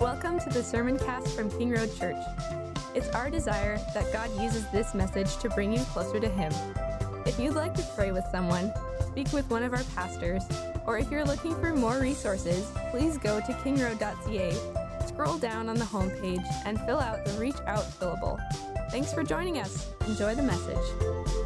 Welcome to the Sermon Cast from King Road Church. It's our desire that God uses this message to bring you closer to Him. If you'd like to pray with someone, speak with one of our pastors, or if you're looking for more resources, please go to kingroad.ca, scroll down on the homepage, and fill out the Reach Out fillable. Thanks for joining us. Enjoy the message.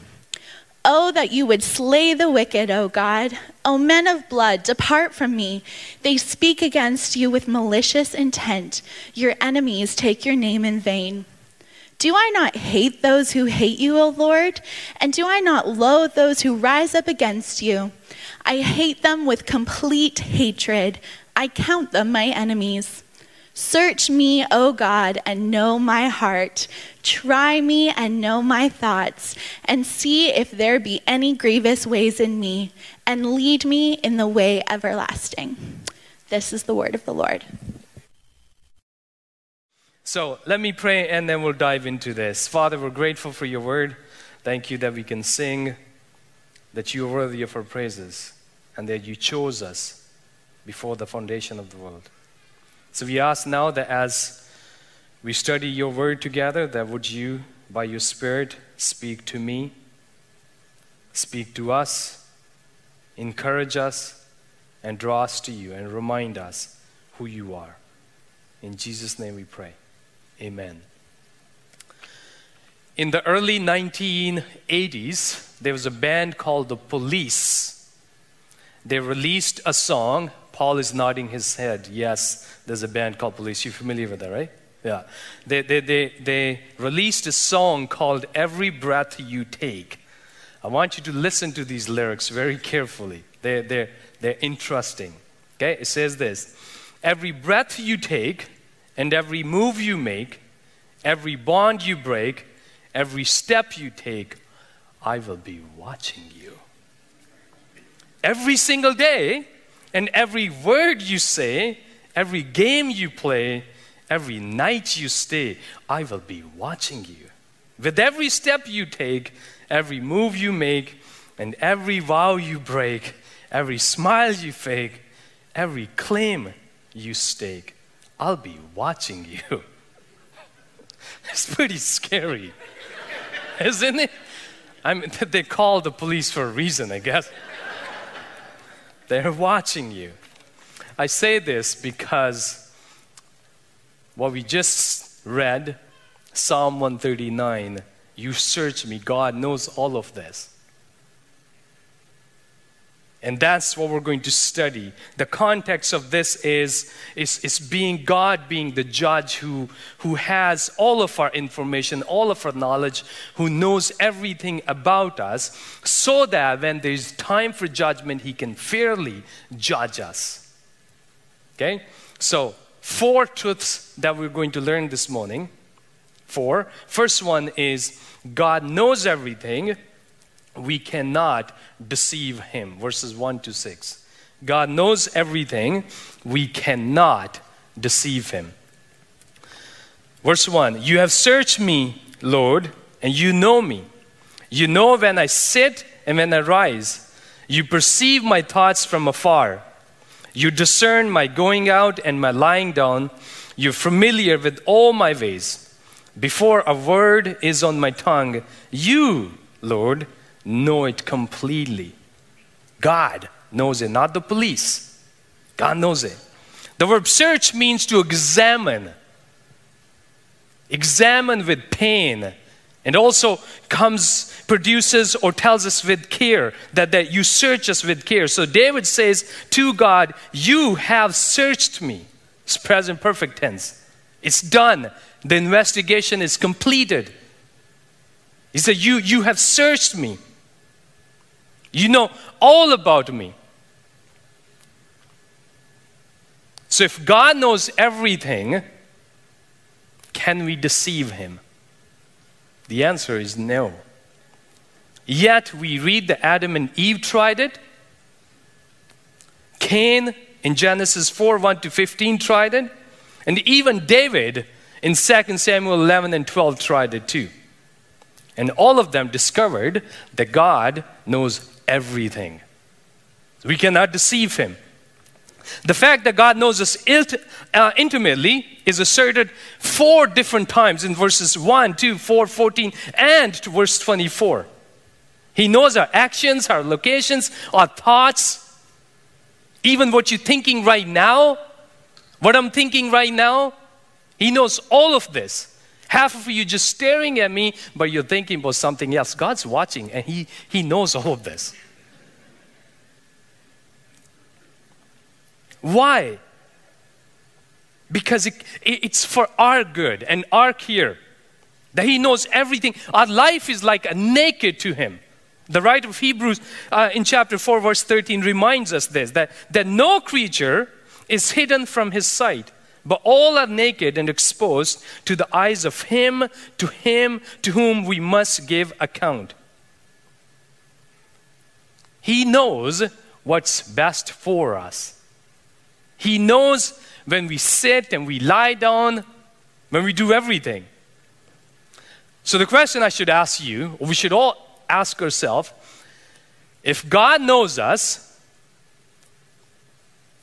Oh, that you would slay the wicked, O God. O men of blood, depart from me. They speak against you with malicious intent. Your enemies take your name in vain. Do I not hate those who hate you, O Lord? And do I not loathe those who rise up against you? I hate them with complete hatred. I count them my enemies. Search me, O God, and know my heart. Try me and know my thoughts, and see if there be any grievous ways in me, and lead me in the way everlasting. This is the word of the Lord. So let me pray and then we'll dive into this. Father, we're grateful for your word. Thank you that we can sing, that you are worthy of our praises, and that you chose us before the foundation of the world. So we ask now that as we study your word together, that would you, by your Spirit, speak to me, speak to us, encourage us, and draw us to you, and remind us who you are. In Jesus' name we pray. Amen. In the early 1980s, there was a band called The Police. They released a song. Paul is nodding his head. Yes, there's a band called Police. You're familiar with that, right? Yeah. They, they, they, they released a song called Every Breath You Take. I want you to listen to these lyrics very carefully. They're, they're, they're interesting. Okay? It says this Every breath you take, and every move you make, every bond you break, every step you take, I will be watching you. Every single day, and every word you say, every game you play, every night you stay, I will be watching you. With every step you take, every move you make, and every vow you break, every smile you fake, every claim you stake, I'll be watching you. it's pretty scary, isn't it? I mean, they call the police for a reason, I guess. They're watching you. I say this because what we just read, Psalm 139, you search me. God knows all of this. And that's what we're going to study. The context of this is, is, is being God being the judge who, who has all of our information, all of our knowledge, who knows everything about us, so that when there's time for judgment, he can fairly judge us. Okay? So, four truths that we're going to learn this morning. Four. First one is God knows everything we cannot deceive him. Verses 1 to 6. God knows everything, we cannot deceive him. Verse 1 You have searched me, Lord, and you know me. You know when I sit and when I rise. You perceive my thoughts from afar. You discern my going out and my lying down. You're familiar with all my ways. Before a word is on my tongue, you, Lord, know it completely. God knows it, not the police. God knows it. The verb search means to examine. Examine with pain. And also comes, produces, or tells us with care that, that you search us with care. So David says to God, You have searched me. It's present perfect tense. It's done. The investigation is completed. He said, You, you have searched me. You know all about me. So if God knows everything, can we deceive him? The answer is no. Yet we read that Adam and Eve tried it. Cain in Genesis 4 1 to 15 tried it. And even David in 2 Samuel 11 and 12 tried it too. And all of them discovered that God knows everything. We cannot deceive him. The fact that God knows us uh, intimately is asserted four different times in verses 1, 2, 4, 14, and verse 24. He knows our actions, our locations, our thoughts, even what you're thinking right now, what I'm thinking right now. He knows all of this. Half of you just staring at me, but you're thinking about something else. God's watching and He, he knows all of this. Why? Because it, it's for our good and our care. That He knows everything. Our life is like naked to Him. The writer of Hebrews uh, in chapter 4, verse 13 reminds us this that, that no creature is hidden from His sight, but all are naked and exposed to the eyes of Him, to Him to whom we must give account. He knows what's best for us. He knows when we sit and we lie down, when we do everything. So, the question I should ask you, or we should all ask ourselves if God knows us,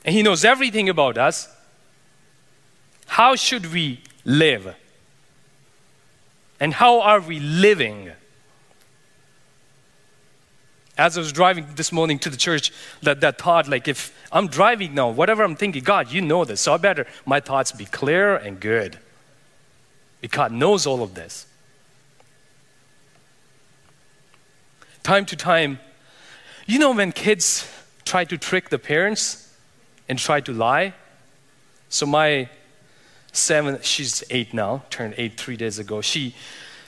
and He knows everything about us, how should we live? And how are we living? as I was driving this morning to the church, that, that thought, like, if I'm driving now, whatever I'm thinking, God, you know this, so I better my thoughts be clear and good. Because God knows all of this. Time to time, you know, when kids try to trick the parents and try to lie? So, my seven, she's eight now, turned eight three days ago. She,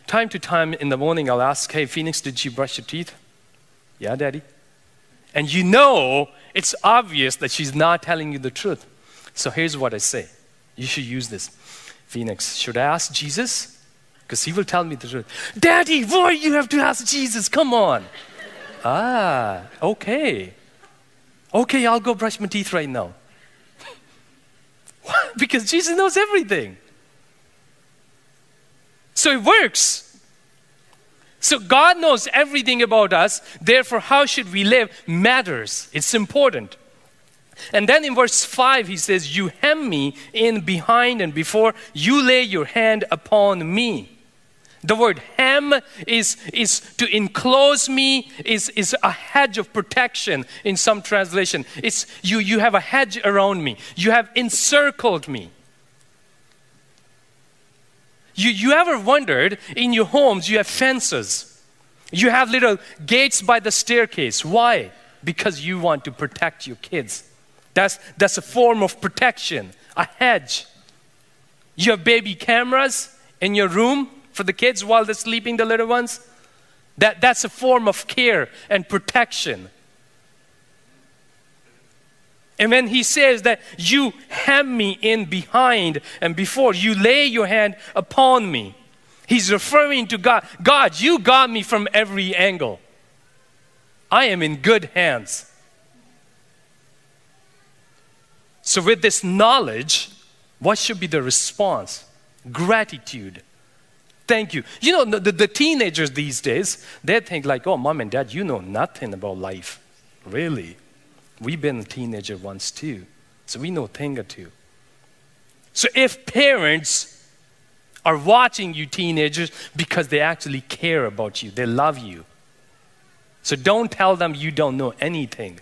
time to time in the morning, I'll ask, Hey, Phoenix, did you brush your teeth? Yeah, Daddy? And you know it's obvious that she's not telling you the truth. So here's what I say you should use this. Phoenix, should I ask Jesus? Because he will tell me the truth. Daddy, why you have to ask Jesus? Come on. ah, okay. Okay, I'll go brush my teeth right now. because Jesus knows everything. So it works. So God knows everything about us, therefore, how should we live matters. It's important. And then in verse 5, he says, You hem me in behind and before, you lay your hand upon me. The word hem is, is to enclose me, is, is a hedge of protection in some translation. It's you, you have a hedge around me, you have encircled me. You, you ever wondered in your homes, you have fences, you have little gates by the staircase. Why? Because you want to protect your kids. That's, that's a form of protection, a hedge. You have baby cameras in your room for the kids while they're sleeping, the little ones. That, that's a form of care and protection. And when he says that you hem me in behind and before, you lay your hand upon me, he's referring to God. God, you got me from every angle. I am in good hands. So, with this knowledge, what should be the response? Gratitude. Thank you. You know, the, the teenagers these days, they think like, oh, mom and dad, you know nothing about life. Really? We've been a teenager once too, so we know a thing or two. So if parents are watching you teenagers because they actually care about you, they love you. So don't tell them you don't know anything.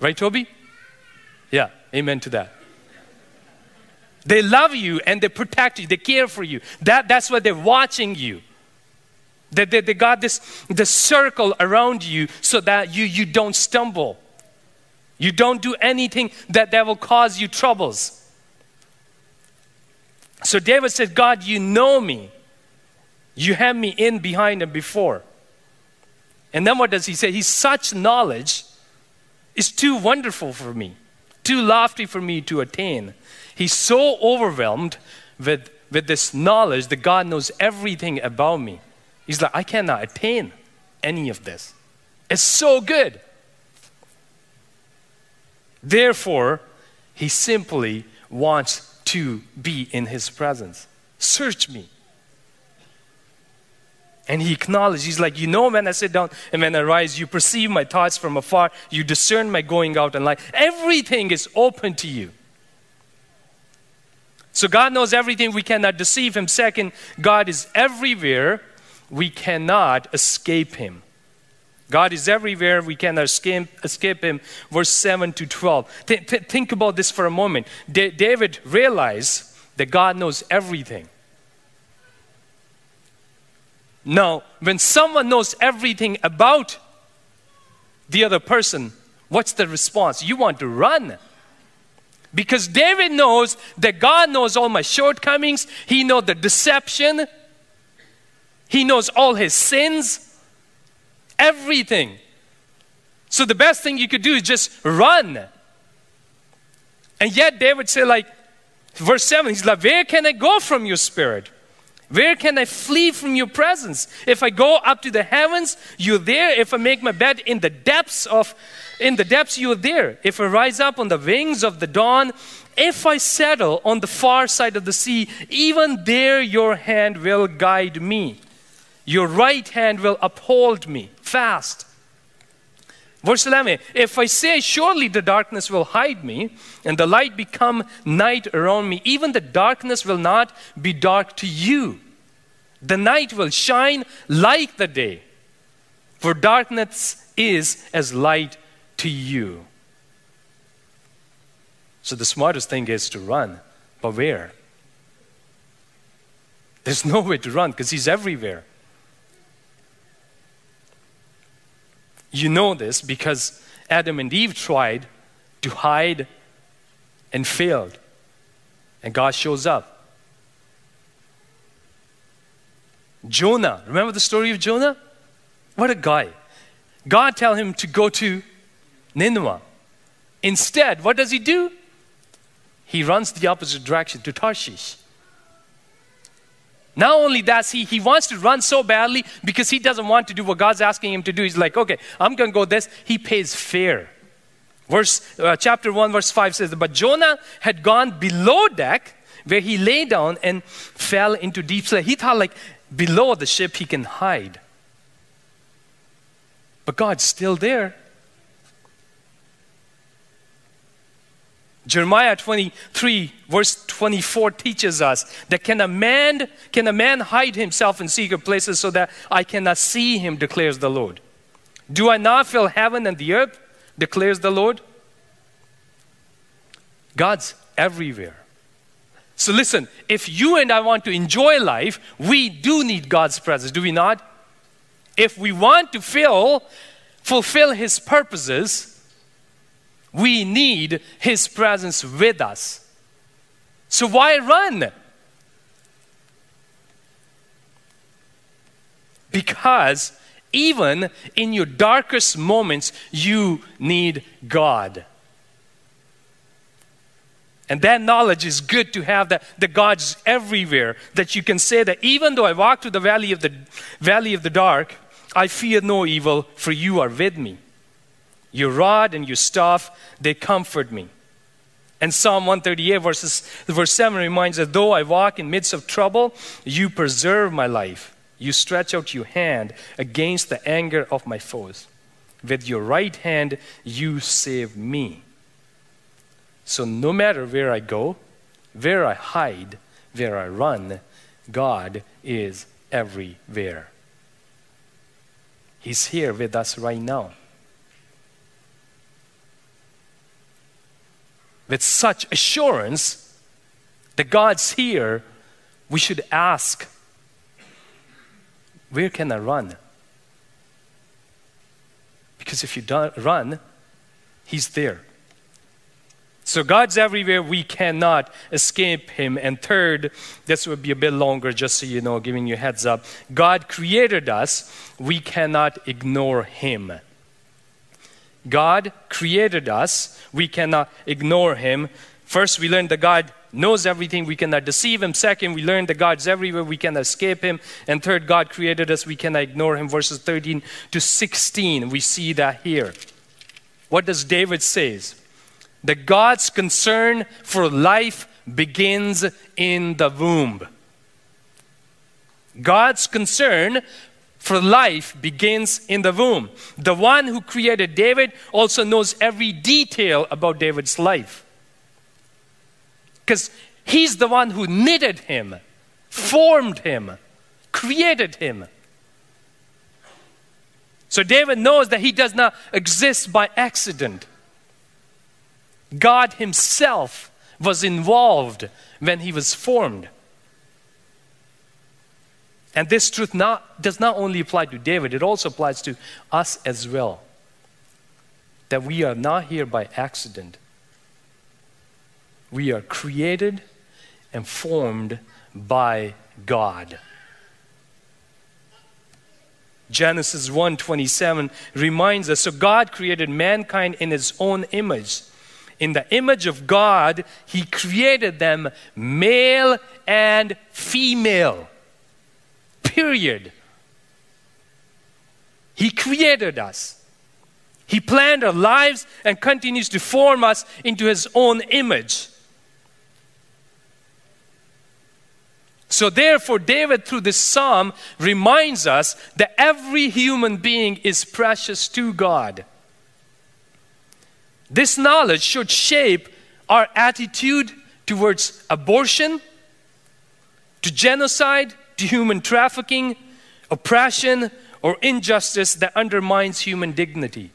Right, Toby? Yeah, amen to that. They love you and they protect you, they care for you. That, that's why they're watching you. They, they, they got this, this circle around you so that you, you don't stumble. You don't do anything that, that will cause you troubles. So David said, God, you know me. You have me in, behind, and before. And then what does he say? He's such knowledge is too wonderful for me, too lofty for me to attain. He's so overwhelmed with, with this knowledge that God knows everything about me. He's like, I cannot attain any of this. It's so good. Therefore, he simply wants to be in his presence. Search me. And he acknowledges, he's like, You know, when I sit down and when I rise, you perceive my thoughts from afar, you discern my going out and life. Everything is open to you. So God knows everything. We cannot deceive him. Second, God is everywhere. We cannot escape him. God is everywhere. We cannot escape, escape him. Verse 7 to 12. Th- th- think about this for a moment. D- David realized that God knows everything. Now, when someone knows everything about the other person, what's the response? You want to run. Because David knows that God knows all my shortcomings, He knows the deception, He knows all His sins everything. So the best thing you could do is just run. And yet David said, like, verse 7, he's like, Where can I go from your spirit? Where can I flee from your presence? If I go up to the heavens, you're there. If I make my bed in the depths of in the depths, you're there. If I rise up on the wings of the dawn, if I settle on the far side of the sea, even there your hand will guide me. Your right hand will uphold me fast. Verse 11 If I say, Surely the darkness will hide me, and the light become night around me, even the darkness will not be dark to you. The night will shine like the day, for darkness is as light to you. So the smartest thing is to run. But where? There's nowhere to run because he's everywhere. You know this because Adam and Eve tried to hide and failed. And God shows up. Jonah, remember the story of Jonah? What a guy. God tell him to go to Nineveh. Instead, what does he do? He runs the opposite direction to Tarshish. Not only does he, he wants to run so badly because he doesn't want to do what God's asking him to do. He's like, okay, I'm going to go this. He pays fare. Verse, uh, chapter 1, verse 5 says, But Jonah had gone below deck where he lay down and fell into deep sleep. He thought, like, below the ship he can hide. But God's still there. Jeremiah 23, verse 24 teaches us that can a man can a man hide himself in secret places so that I cannot see him, declares the Lord. Do I not fill heaven and the earth, declares the Lord? God's everywhere. So listen, if you and I want to enjoy life, we do need God's presence, do we not? If we want to fill, fulfill His purposes, we need His presence with us. So why run? Because even in your darkest moments, you need God. And that knowledge is good to have that the God's everywhere. That you can say that even though I walk through the valley of the valley of the dark, I fear no evil, for you are with me. Your rod and your staff, they comfort me. And Psalm 138, verses, verse 7 reminds us, though I walk in midst of trouble, you preserve my life. You stretch out your hand against the anger of my foes. With your right hand, you save me. So no matter where I go, where I hide, where I run, God is everywhere. He's here with us right now. With such assurance that God's here, we should ask, Where can I run? Because if you don't run, He's there. So God's everywhere. We cannot escape Him. And third, this would be a bit longer, just so you know, giving you heads up. God created us. We cannot ignore Him. God created us. We cannot ignore Him. First, we learn that God knows everything. We cannot deceive Him. Second, we learn that God's everywhere. We cannot escape Him. And third, God created us. We cannot ignore Him. Verses 13 to 16, we see that here. What does David says? that God's concern for life begins in the womb. God's concern for life begins in the womb. The one who created David also knows every detail about David's life. Because he's the one who knitted him, formed him, created him. So David knows that he does not exist by accident. God Himself was involved when He was formed. And this truth not, does not only apply to David, it also applies to us as well. That we are not here by accident. We are created and formed by God. Genesis 1:27 reminds us so God created mankind in his own image in the image of God, He created them male and female. Period. He created us. He planned our lives and continues to form us into His own image. So, therefore, David, through this psalm, reminds us that every human being is precious to God. This knowledge should shape our attitude towards abortion, to genocide, to human trafficking, oppression, or injustice that undermines human dignity.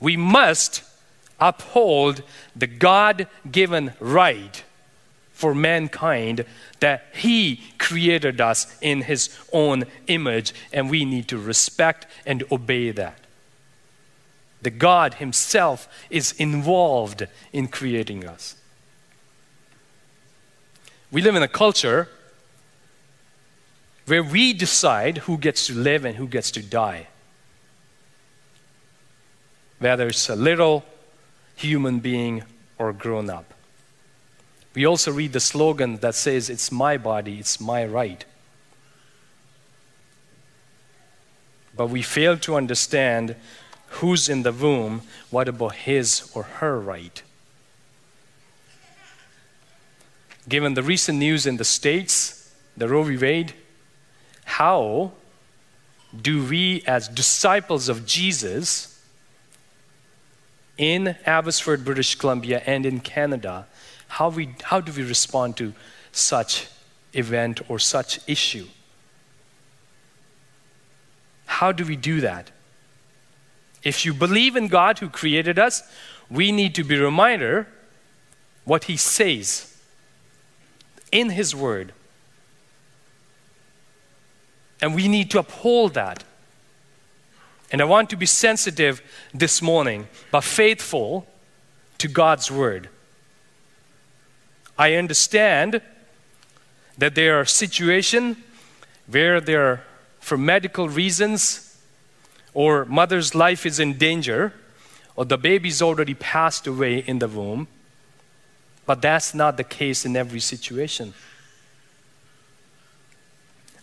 We must uphold the God given right for mankind that He created us in His own image, and we need to respect and obey that the God Himself is involved in creating us. We live in a culture where we decide who gets to live and who gets to die. Whether it's a little human being or grown up. We also read the slogan that says, It's my body, it's my right. But we fail to understand who's in the womb, what about his or her right? Given the recent news in the States, the Roe v. Wade, how do we, as disciples of Jesus, in Abbotsford, British Columbia, and in Canada, how, we, how do we respond to such event or such issue? How do we do that? If you believe in God who created us, we need to be reminder what He says in His Word. And we need to uphold that. And I want to be sensitive this morning, but faithful to God's Word. I understand that there are situations where there are, for medical reasons, or mother's life is in danger, or the baby's already passed away in the womb. But that's not the case in every situation.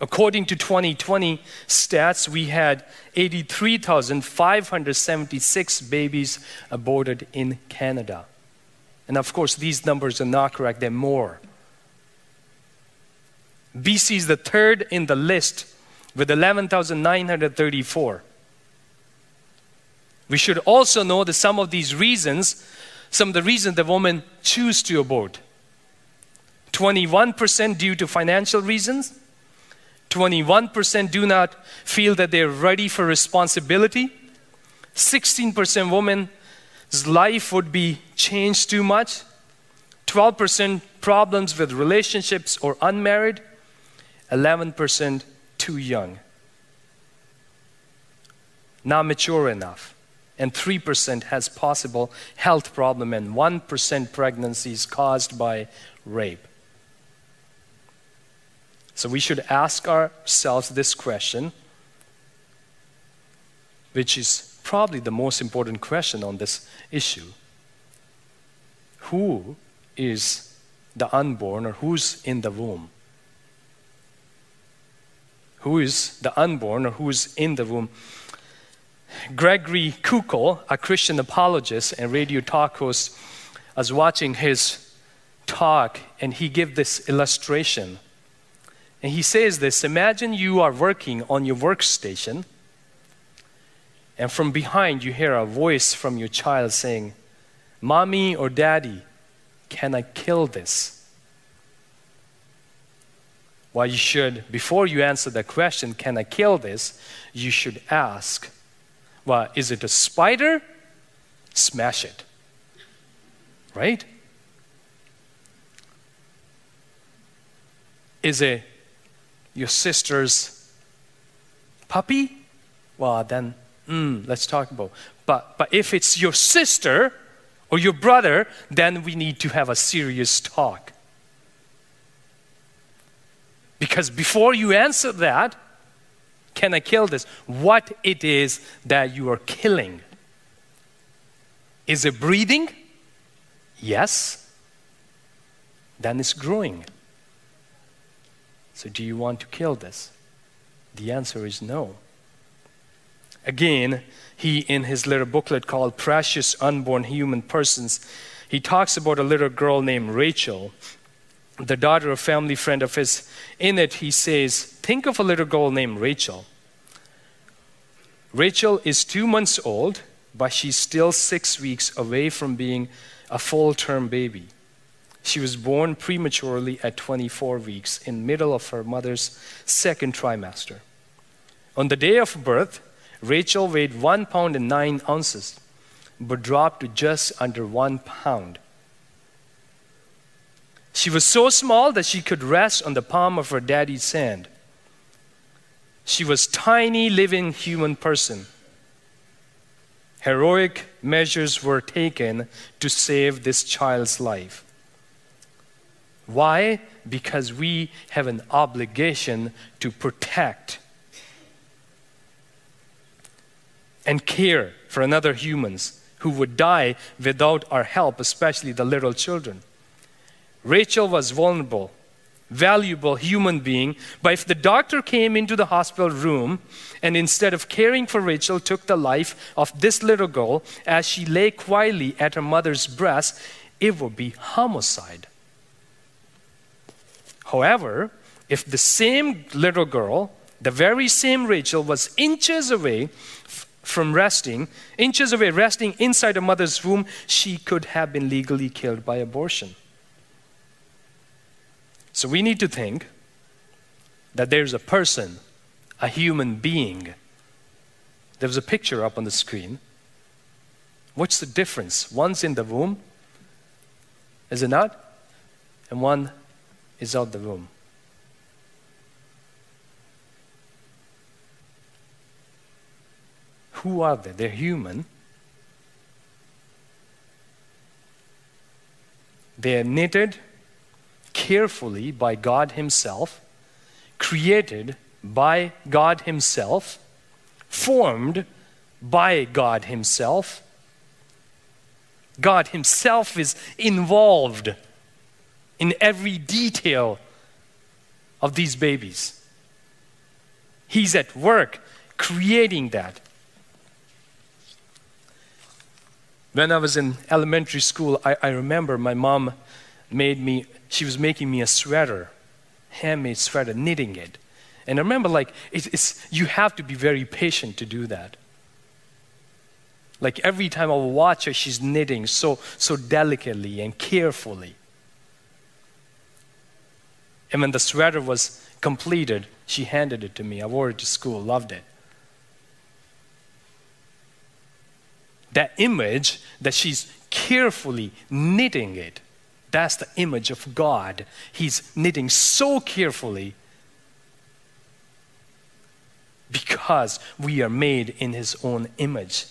According to 2020 stats, we had 83,576 babies aborted in Canada. And of course, these numbers are not correct, they're more. BC is the third in the list with 11,934. We should also know that some of these reasons, some of the reasons the women choose to abort. 21% due to financial reasons, 21% do not feel that they're ready for responsibility, 16% women's life would be changed too much, 12% problems with relationships or unmarried, 11% too young, not mature enough, and 3% has possible health problem, and 1% pregnancies caused by rape. So we should ask ourselves this question, which is probably the most important question on this issue. Who is the unborn or who's in the womb? who is the unborn or who is in the womb. Gregory Koukl, a Christian apologist and radio talk host, was watching his talk and he gave this illustration. And he says this Imagine you are working on your workstation, and from behind you hear a voice from your child saying, Mommy or Daddy, can I kill this? Well, you should, before you answer the question, can I kill this? You should ask, well, is it a spider? Smash it. Right? Is it your sister's puppy? Well, then, mm, let's talk about. But, but if it's your sister or your brother, then we need to have a serious talk. Because before you answer that, can I kill this? What it is that you are killing? Is it breathing? Yes. Then it's growing. So, do you want to kill this? The answer is no. Again, he, in his little booklet called Precious Unborn Human Persons, he talks about a little girl named Rachel the daughter, of a family friend of his. In it, he says, Think of a little girl named Rachel. Rachel is two months old, but she's still six weeks away from being a full term baby. She was born prematurely at 24 weeks, in middle of her mother's second trimester. On the day of birth, Rachel weighed one pound and nine ounces, but dropped to just under one pound. She was so small that she could rest on the palm of her daddy's hand. She was tiny living human person. Heroic measures were taken to save this child's life. Why? Because we have an obligation to protect and care for another humans who would die without our help, especially the little children. Rachel was vulnerable, valuable human being, but if the doctor came into the hospital room and instead of caring for Rachel took the life of this little girl as she lay quietly at her mother's breast, it would be homicide. However, if the same little girl, the very same Rachel, was inches away from resting, inches away resting inside her mother's womb, she could have been legally killed by abortion. So we need to think that there's a person, a human being. There's a picture up on the screen. What's the difference? One's in the womb, Is it not? And one is out the womb. Who are they? They're human. They are knitted carefully by God Himself, created by God Himself, formed by God Himself. God Himself is involved in every detail of these babies. He's at work creating that. When I was in elementary school, I, I remember my mom made me, she was making me a sweater, handmade sweater, knitting it. And I remember, like, it's, it's, you have to be very patient to do that. Like every time I watch her, she's knitting so, so delicately and carefully. And when the sweater was completed, she handed it to me. I wore it to school, loved it. That image that she's carefully knitting it, that's the image of God. He's knitting so carefully because we are made in His own image.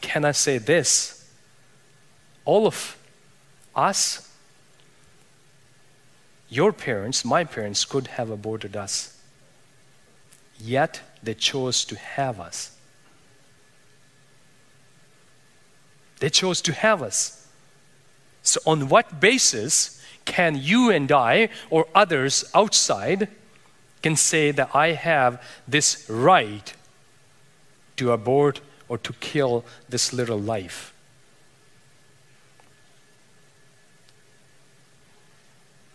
Can I say this? All of us, your parents, my parents, could have aborted us. Yet they chose to have us. They chose to have us. So, on what basis can you and I or others outside can say that I have this right to abort or to kill this little life?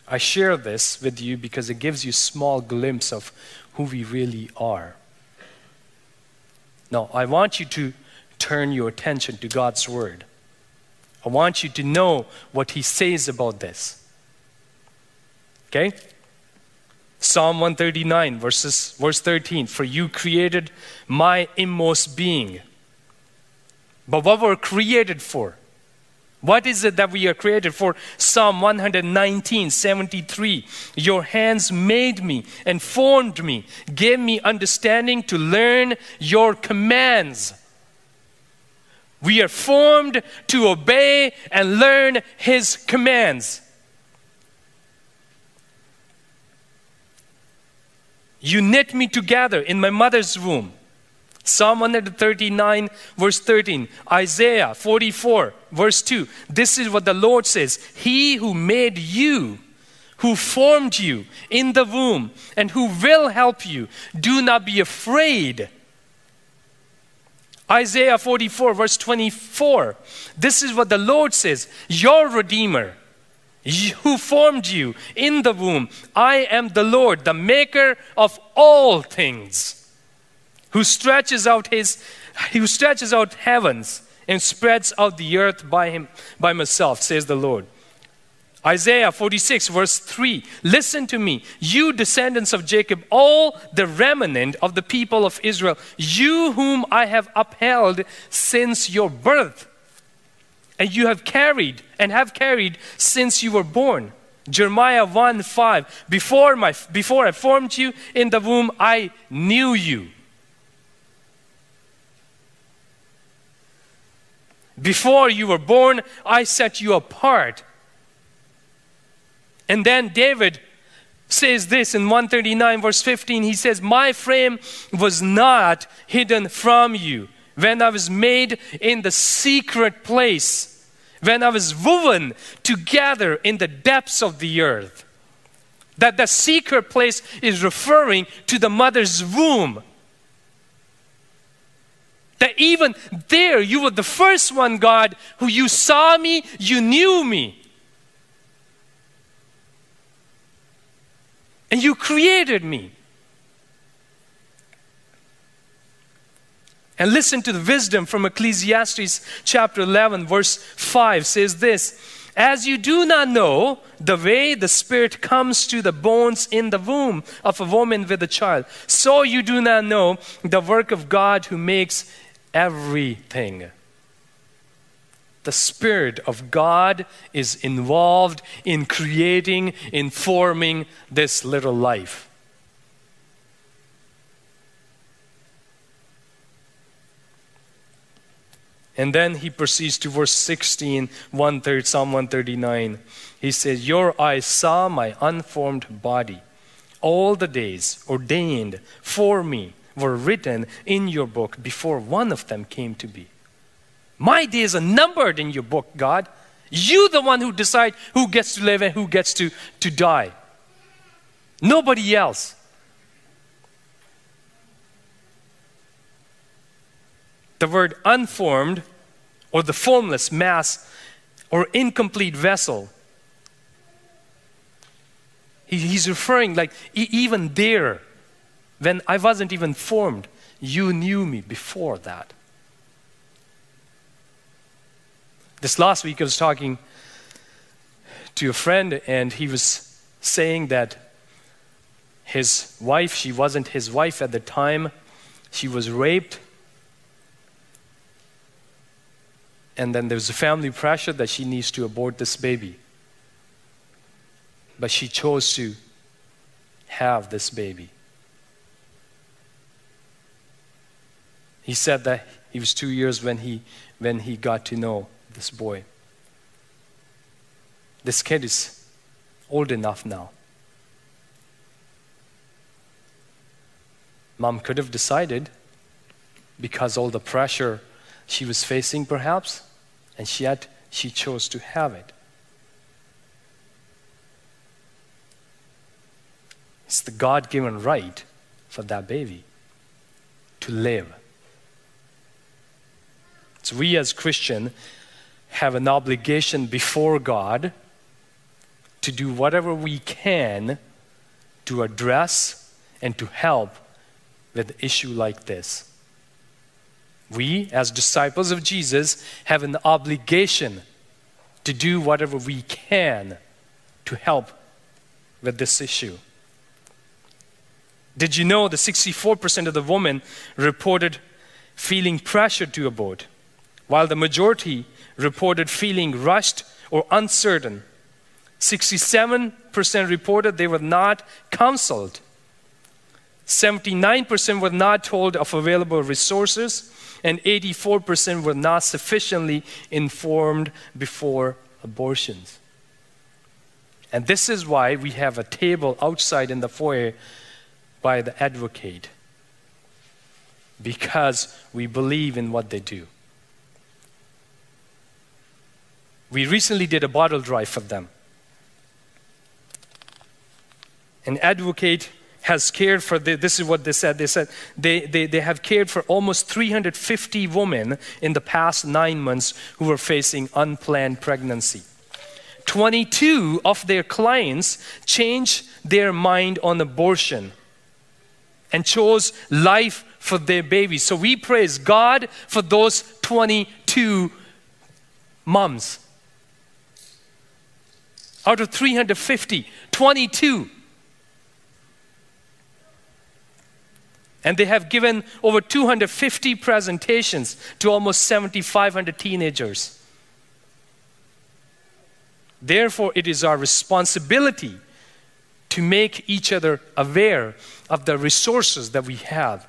I share this with you because it gives you a small glimpse of who we really are. Now, I want you to turn your attention to God's Word. I want you to know what He says about this. Okay? Psalm 139, verses, verse 13 For you created my inmost being. But what we're created for? What is it that we are created for? Psalm 119, 73. Your hands made me and formed me, gave me understanding to learn your commands. We are formed to obey and learn his commands. You knit me together in my mother's womb. Psalm 139, verse 13. Isaiah 44, verse 2. This is what the Lord says He who made you, who formed you in the womb, and who will help you, do not be afraid. Isaiah 44, verse 24. This is what the Lord says Your Redeemer who formed you in the womb. I am the Lord, the maker of all things, who stretches out his who stretches out heavens and spreads out the earth by him by myself, says the Lord. Isaiah 46, verse 3 Listen to me, you descendants of Jacob, all the remnant of the people of Israel, you whom I have upheld since your birth and you have carried and have carried since you were born. Jeremiah 1 5. Before, my, before I formed you in the womb, I knew you. Before you were born, I set you apart. And then David says this in 139, verse 15. He says, My frame was not hidden from you when I was made in the secret place, when I was woven together in the depths of the earth. That the secret place is referring to the mother's womb. That even there, you were the first one, God, who you saw me, you knew me. And you created me. And listen to the wisdom from Ecclesiastes chapter 11, verse 5 says this As you do not know the way the Spirit comes to the bones in the womb of a woman with a child, so you do not know the work of God who makes everything. The Spirit of God is involved in creating, in forming this little life. And then he proceeds to verse 16, one third, Psalm 139. He says, Your eyes saw my unformed body. All the days ordained for me were written in your book before one of them came to be. My days are numbered in your book, God. You the one who decide who gets to live and who gets to, to die. Nobody else. The word unformed or the formless mass or incomplete vessel. He, he's referring, like, even there, when I wasn't even formed, you knew me before that. This last week, I was talking to a friend, and he was saying that his wife, she wasn't his wife at the time, she was raped and then there's a family pressure that she needs to abort this baby. But she chose to have this baby. He said that he was two years when he, when he got to know this boy. This kid is old enough now. Mom could have decided, because all the pressure she was facing, perhaps, and yet she chose to have it. It's the God given right for that baby to live. So we as Christian have an obligation before God to do whatever we can to address and to help with an issue like this. We, as disciples of Jesus, have an obligation to do whatever we can to help with this issue. Did you know that 64% of the women reported feeling pressured to abort, while the majority reported feeling rushed or uncertain? 67% reported they were not counseled. 79% were not told of available resources and 84% were not sufficiently informed before abortions. And this is why we have a table outside in the foyer by the advocate, because we believe in what they do. We recently did a bottle drive for them. An advocate has cared for, the, this is what they said, they said they, they, they have cared for almost 350 women in the past nine months who were facing unplanned pregnancy. 22 of their clients changed their mind on abortion and chose life for their babies. So we praise God for those 22 moms. Out of 350, 22 And they have given over 250 presentations to almost 7,500 teenagers. Therefore, it is our responsibility to make each other aware of the resources that we have.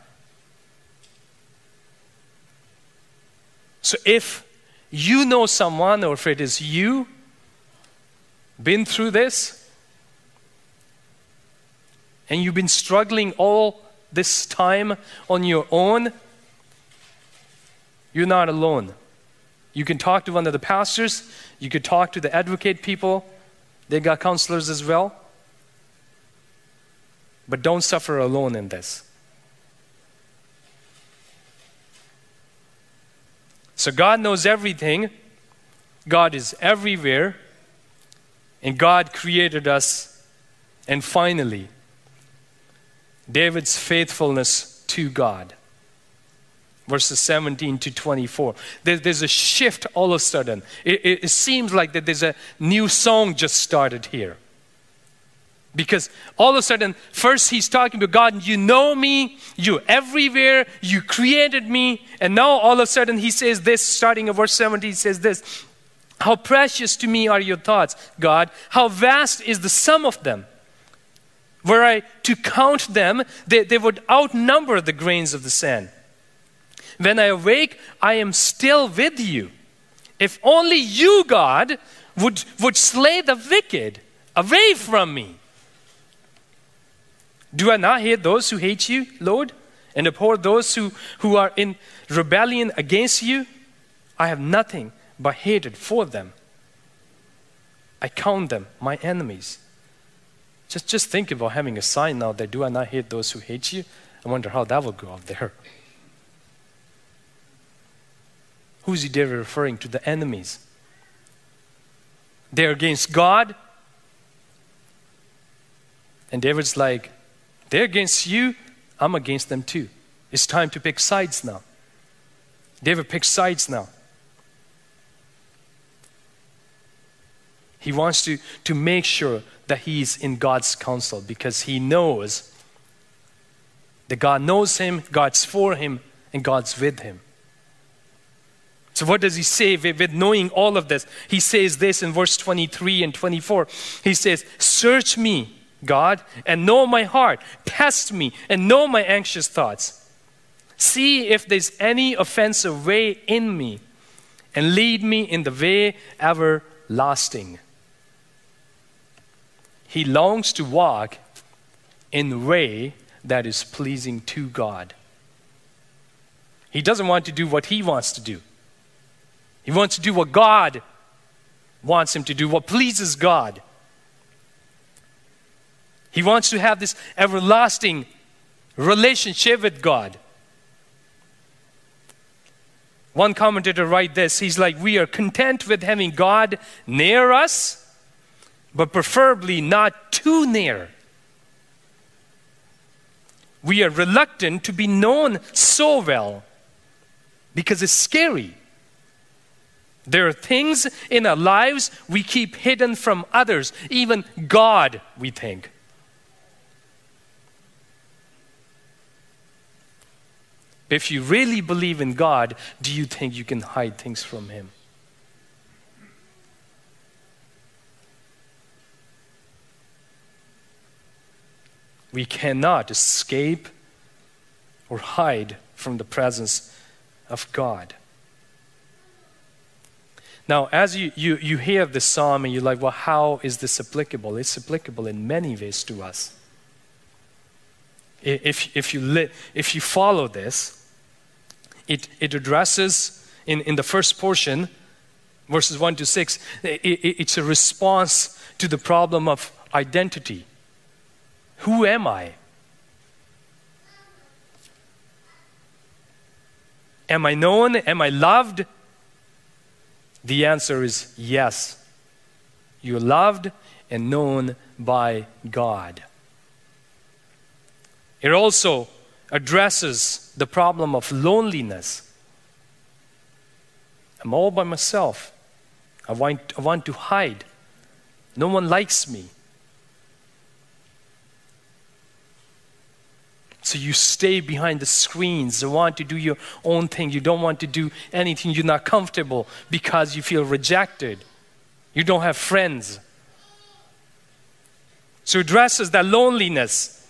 So, if you know someone, or if it is you, been through this, and you've been struggling all this time on your own, you're not alone. You can talk to one of the pastors, you could talk to the advocate people, they got counselors as well. But don't suffer alone in this. So God knows everything, God is everywhere, and God created us. And finally, David's faithfulness to God. Verses 17 to 24. There, there's a shift all of a sudden. It, it, it seems like that there's a new song just started here. Because all of a sudden, first he's talking to God, you know me, you're everywhere, you created me. And now all of a sudden he says this, starting in verse 70, he says this How precious to me are your thoughts, God. How vast is the sum of them. Were I to count them, they, they would outnumber the grains of the sand. When I awake, I am still with you. If only you, God, would, would slay the wicked away from me. Do I not hate those who hate you, Lord, and abhor those who, who are in rebellion against you? I have nothing but hatred for them. I count them my enemies. Just, just think about having a sign now that do I not hate those who hate you? I wonder how that will go out there. Who's he David referring to? The enemies. They're against God. And David's like, they're against you, I'm against them too. It's time to pick sides now. David picks sides now. He wants to, to make sure that he's in God's counsel because he knows that God knows him, God's for him, and God's with him. So, what does he say with, knowing all of this? He says this in verse 23 and 24. He says, Search me, God, and know my heart. Test me and know my anxious thoughts. See if there's any offensive way in me, and lead me in the way everlasting. He longs to walk in the way that is pleasing to God. He doesn't want to do what he wants to do. He wants to do what God wants him to do, what pleases God. He wants to have this everlasting relationship with God. One commentator write this, he's like, we are content with having God near us but preferably not too near. We are reluctant to be known so well because it's scary. There are things in our lives we keep hidden from others, even God, we think. If you really believe in God, do you think you can hide things from Him? We cannot escape or hide from the presence of God. Now, as you, you, you hear this psalm and you're like, well, how is this applicable? It's applicable in many ways to us. If, if, you, li- if you follow this, it, it addresses in, in the first portion, verses 1 to 6, it, it, it's a response to the problem of identity. Who am I? Am I known? Am I loved? The answer is yes. You're loved and known by God. It also addresses the problem of loneliness. I'm all by myself. I want, I want to hide. No one likes me. So you stay behind the screens You want to do your own thing. You don't want to do anything. You're not comfortable because you feel rejected. You don't have friends. So addresses that loneliness.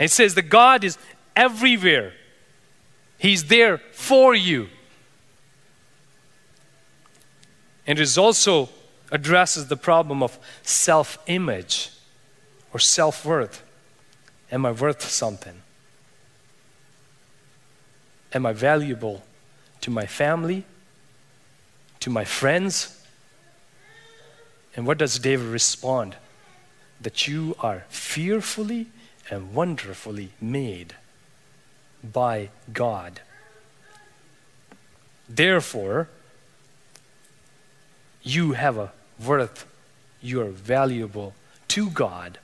It says that God is everywhere, He's there for you. And it also addresses the problem of self image or self worth. Am I worth something? Am I valuable to my family, to my friends? And what does David respond? That you are fearfully and wonderfully made by God. Therefore, you have a worth, you are valuable to God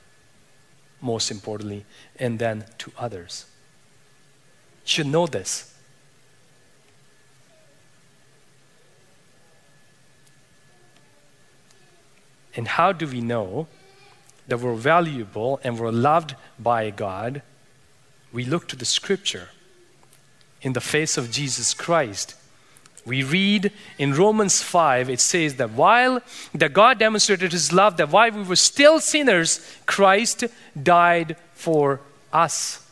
most importantly, and then to others. You should know this. And how do we know that we're valuable and we're loved by God, we look to the scripture in the face of Jesus Christ. We read in Romans 5, it says that while that God demonstrated his love, that while we were still sinners, Christ died for us.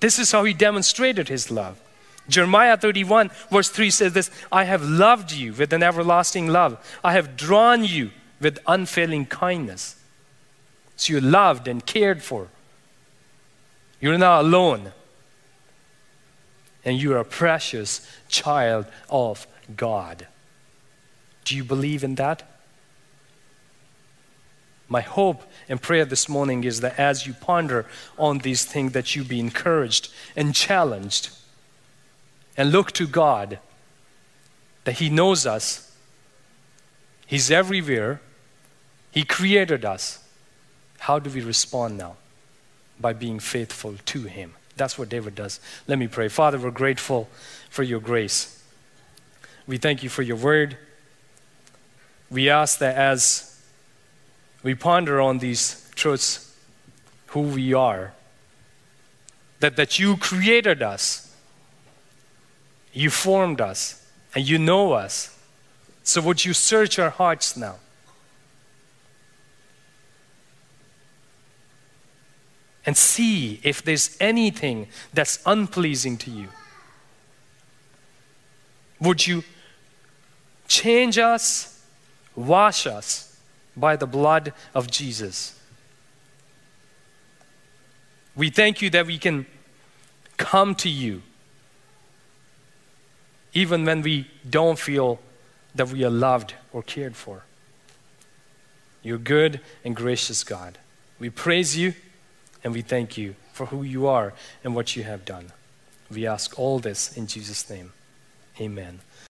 This is how he demonstrated his love. Jeremiah 31, verse 3 says this I have loved you with an everlasting love, I have drawn you with unfailing kindness. So you're loved and cared for. You're not alone. And you're a precious child of God. Do you believe in that? My hope and prayer this morning is that as you ponder on these things that you be encouraged and challenged and look to God that he knows us. He's everywhere. He created us. How do we respond now? By being faithful to him. That's what David does. Let me pray. Father, we're grateful for your grace. We thank you for your word. We ask that as we ponder on these truths, who we are, that, that you created us, you formed us, and you know us. So would you search our hearts now? And see if there's anything that's unpleasing to you. Would you change us, wash us by the blood of Jesus? We thank you that we can come to you even when we don't feel that we are loved or cared for. You're good and gracious God. We praise you. And we thank you for who you are and what you have done. We ask all this in Jesus' name. Amen.